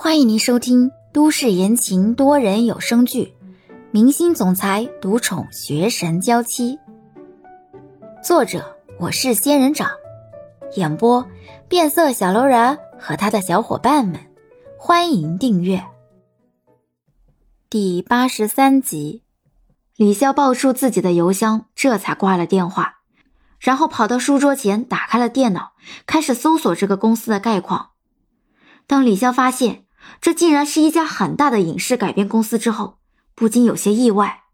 欢迎您收听都市言情多人有声剧《明星总裁独宠学神娇妻》，作者我是仙人掌，演播变色小楼人和他的小伙伴们。欢迎订阅第八十三集。李潇报出自己的邮箱，这才挂了电话，然后跑到书桌前，打开了电脑，开始搜索这个公司的概况。当李潇发现。这竟然是一家很大的影视改编公司，之后不禁有些意外。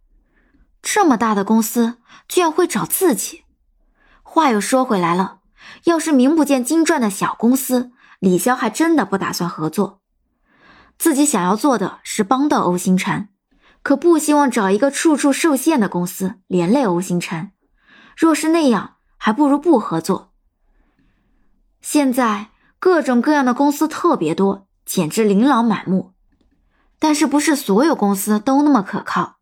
这么大的公司居然会找自己。话又说回来了，要是名不见经传的小公司，李潇还真的不打算合作。自己想要做的是帮到欧星辰，可不希望找一个处处受限的公司连累欧星辰。若是那样，还不如不合作。现在各种各样的公司特别多。简直琳琅满目，但是不是所有公司都那么可靠？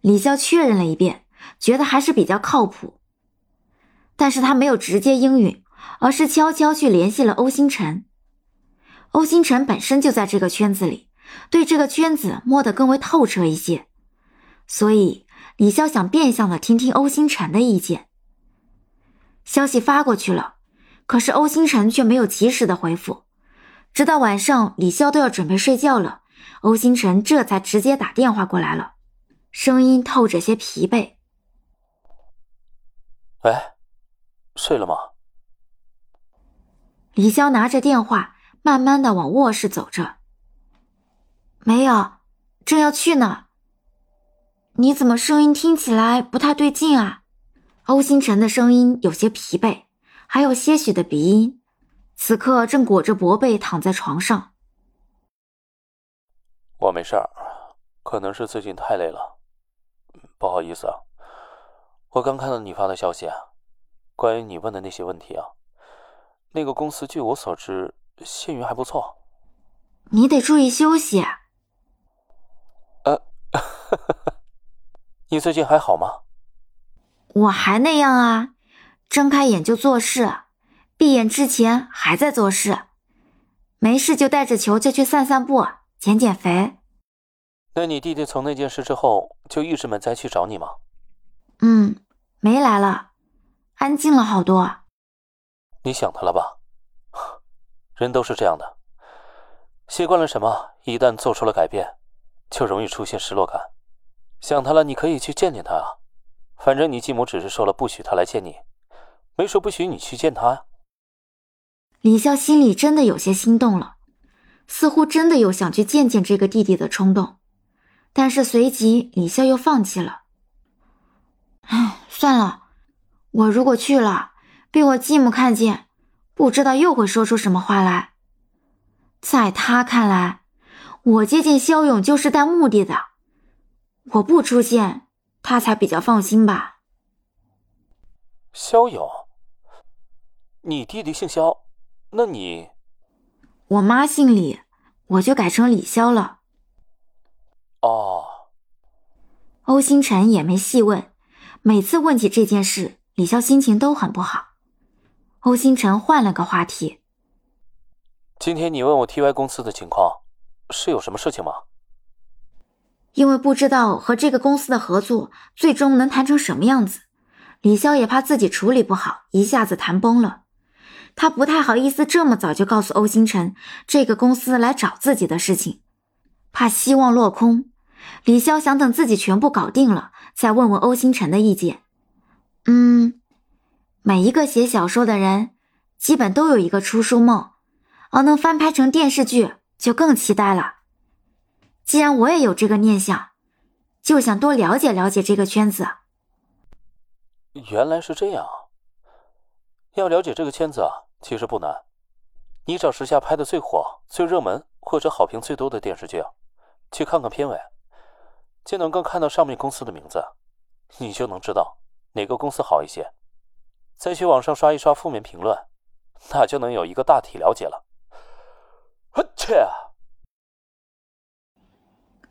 李潇确认了一遍，觉得还是比较靠谱。但是他没有直接应允，而是悄悄去联系了欧星辰。欧星辰本身就在这个圈子里，对这个圈子摸得更为透彻一些，所以李潇想变相的听听欧星辰的意见。消息发过去了，可是欧星辰却没有及时的回复。直到晚上，李潇都要准备睡觉了，欧星辰这才直接打电话过来了，声音透着些疲惫。喂，睡了吗？李潇拿着电话，慢慢的往卧室走着。没有，正要去呢。你怎么声音听起来不太对劲啊？欧星辰的声音有些疲惫，还有些许的鼻音。此刻正裹着薄被躺在床上。我没事儿，可能是最近太累了，不好意思啊。我刚看到你发的消息啊，关于你问的那些问题啊，那个公司据我所知，信誉还不错。你得注意休息。呃，你最近还好吗？我还那样啊，睁开眼就做事。闭眼之前还在做事，没事就带着球球去散散步、减减肥。那你弟弟从那件事之后就一直没再去找你吗？嗯，没来了，安静了好多。你想他了吧？人都是这样的，习惯了什么，一旦做出了改变，就容易出现失落感。想他了，你可以去见见他啊。反正你继母只是说了不许他来见你，没说不许你去见他呀。李潇心里真的有些心动了，似乎真的有想去见见这个弟弟的冲动，但是随即李潇又放弃了。唉，算了，我如果去了，被我继母看见，不知道又会说出什么话来。在他看来，我接近肖勇就是带目的的，我不出现，他才比较放心吧。肖勇，你弟弟姓肖。那你，我妈姓李，我就改成李潇了。哦，欧星辰也没细问，每次问起这件事，李潇心情都很不好。欧星辰换了个话题：“今天你问我 T Y 公司的情况，是有什么事情吗？”因为不知道和这个公司的合作最终能谈成什么样子，李潇也怕自己处理不好，一下子谈崩了。他不太好意思这么早就告诉欧星辰这个公司来找自己的事情，怕希望落空。李潇想等自己全部搞定了，再问问欧星辰的意见。嗯，每一个写小说的人，基本都有一个出书梦，而能翻拍成电视剧就更期待了。既然我也有这个念想，就想多了解了解这个圈子。原来是这样。要了解这个圈子啊，其实不难。你找时下拍的最火、最热门或者好评最多的电视剧，去看看片尾，就能够看到上面公司的名字，你就能知道哪个公司好一些。再去网上刷一刷负面评论，那就能有一个大体了解了。切！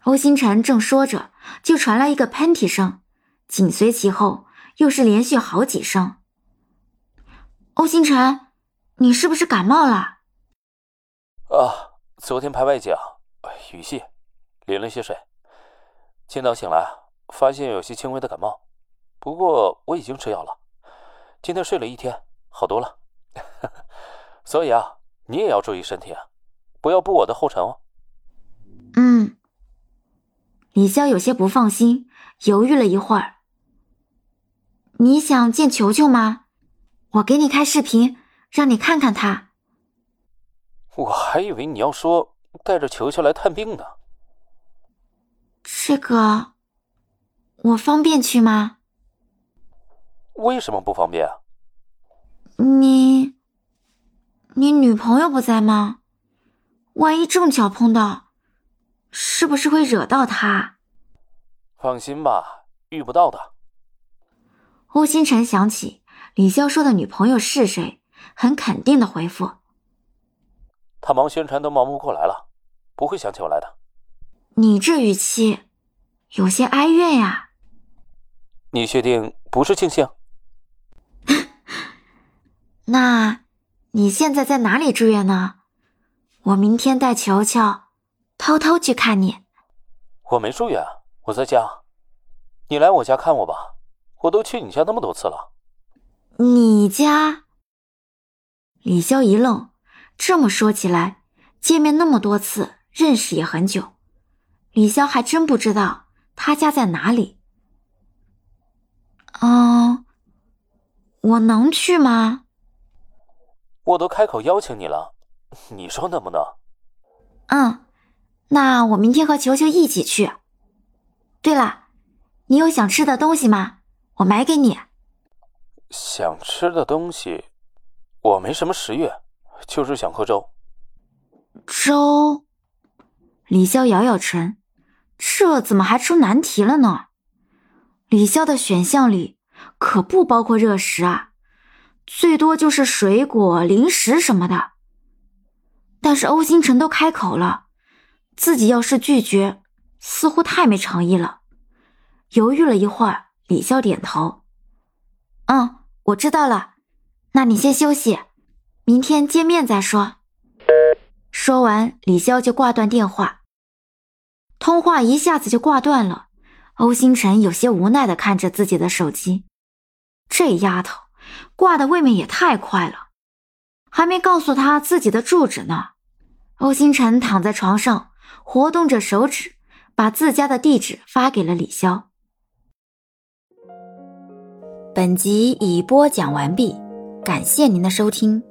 欧星辰正说着，就传来一个喷嚏声，紧随其后又是连续好几声。欧星辰，你是不是感冒了？啊，昨天拍外景，雨戏，淋了些水。今早醒来，发现有些轻微的感冒，不过我已经吃药了。今天睡了一天，好多了。所以啊，你也要注意身体啊，不要步我的后尘哦。嗯。李潇有些不放心，犹豫了一会儿。你想见球球吗？我给你开视频，让你看看他。我还以为你要说带着球球来探病呢。这个，我方便去吗？为什么不方便啊？你，你女朋友不在吗？万一正巧碰到，是不是会惹到她？放心吧，遇不到的。欧星辰想起李潇说的女朋友是谁，很肯定的回复：“他忙宣传都忙不过来了，不会想起我来的。”你这语气有些哀怨呀。你确定不是庆幸？那你现在在哪里住院呢？我明天带球球偷偷去看你。我没住院，我在家。你来我家看我吧。我都去你家那么多次了，你家？李潇一愣，这么说起来，见面那么多次，认识也很久，李潇还真不知道他家在哪里。哦，我能去吗？我都开口邀请你了，你说能不能？嗯，那我明天和球球一起去。对了，你有想吃的东西吗？我买给你。想吃的东西，我没什么食欲，就是想喝粥。粥。李潇咬咬唇，这怎么还出难题了呢？李潇的选项里可不包括热食啊，最多就是水果、零食什么的。但是欧星辰都开口了，自己要是拒绝，似乎太没诚意了。犹豫了一会儿。李潇点头，嗯，我知道了。那你先休息，明天见面再说。说完，李潇就挂断电话。通话一下子就挂断了。欧星辰有些无奈的看着自己的手机，这丫头挂的未免也太快了，还没告诉他自己的住址呢。欧星辰躺在床上，活动着手指，把自家的地址发给了李潇。本集已播讲完毕，感谢您的收听。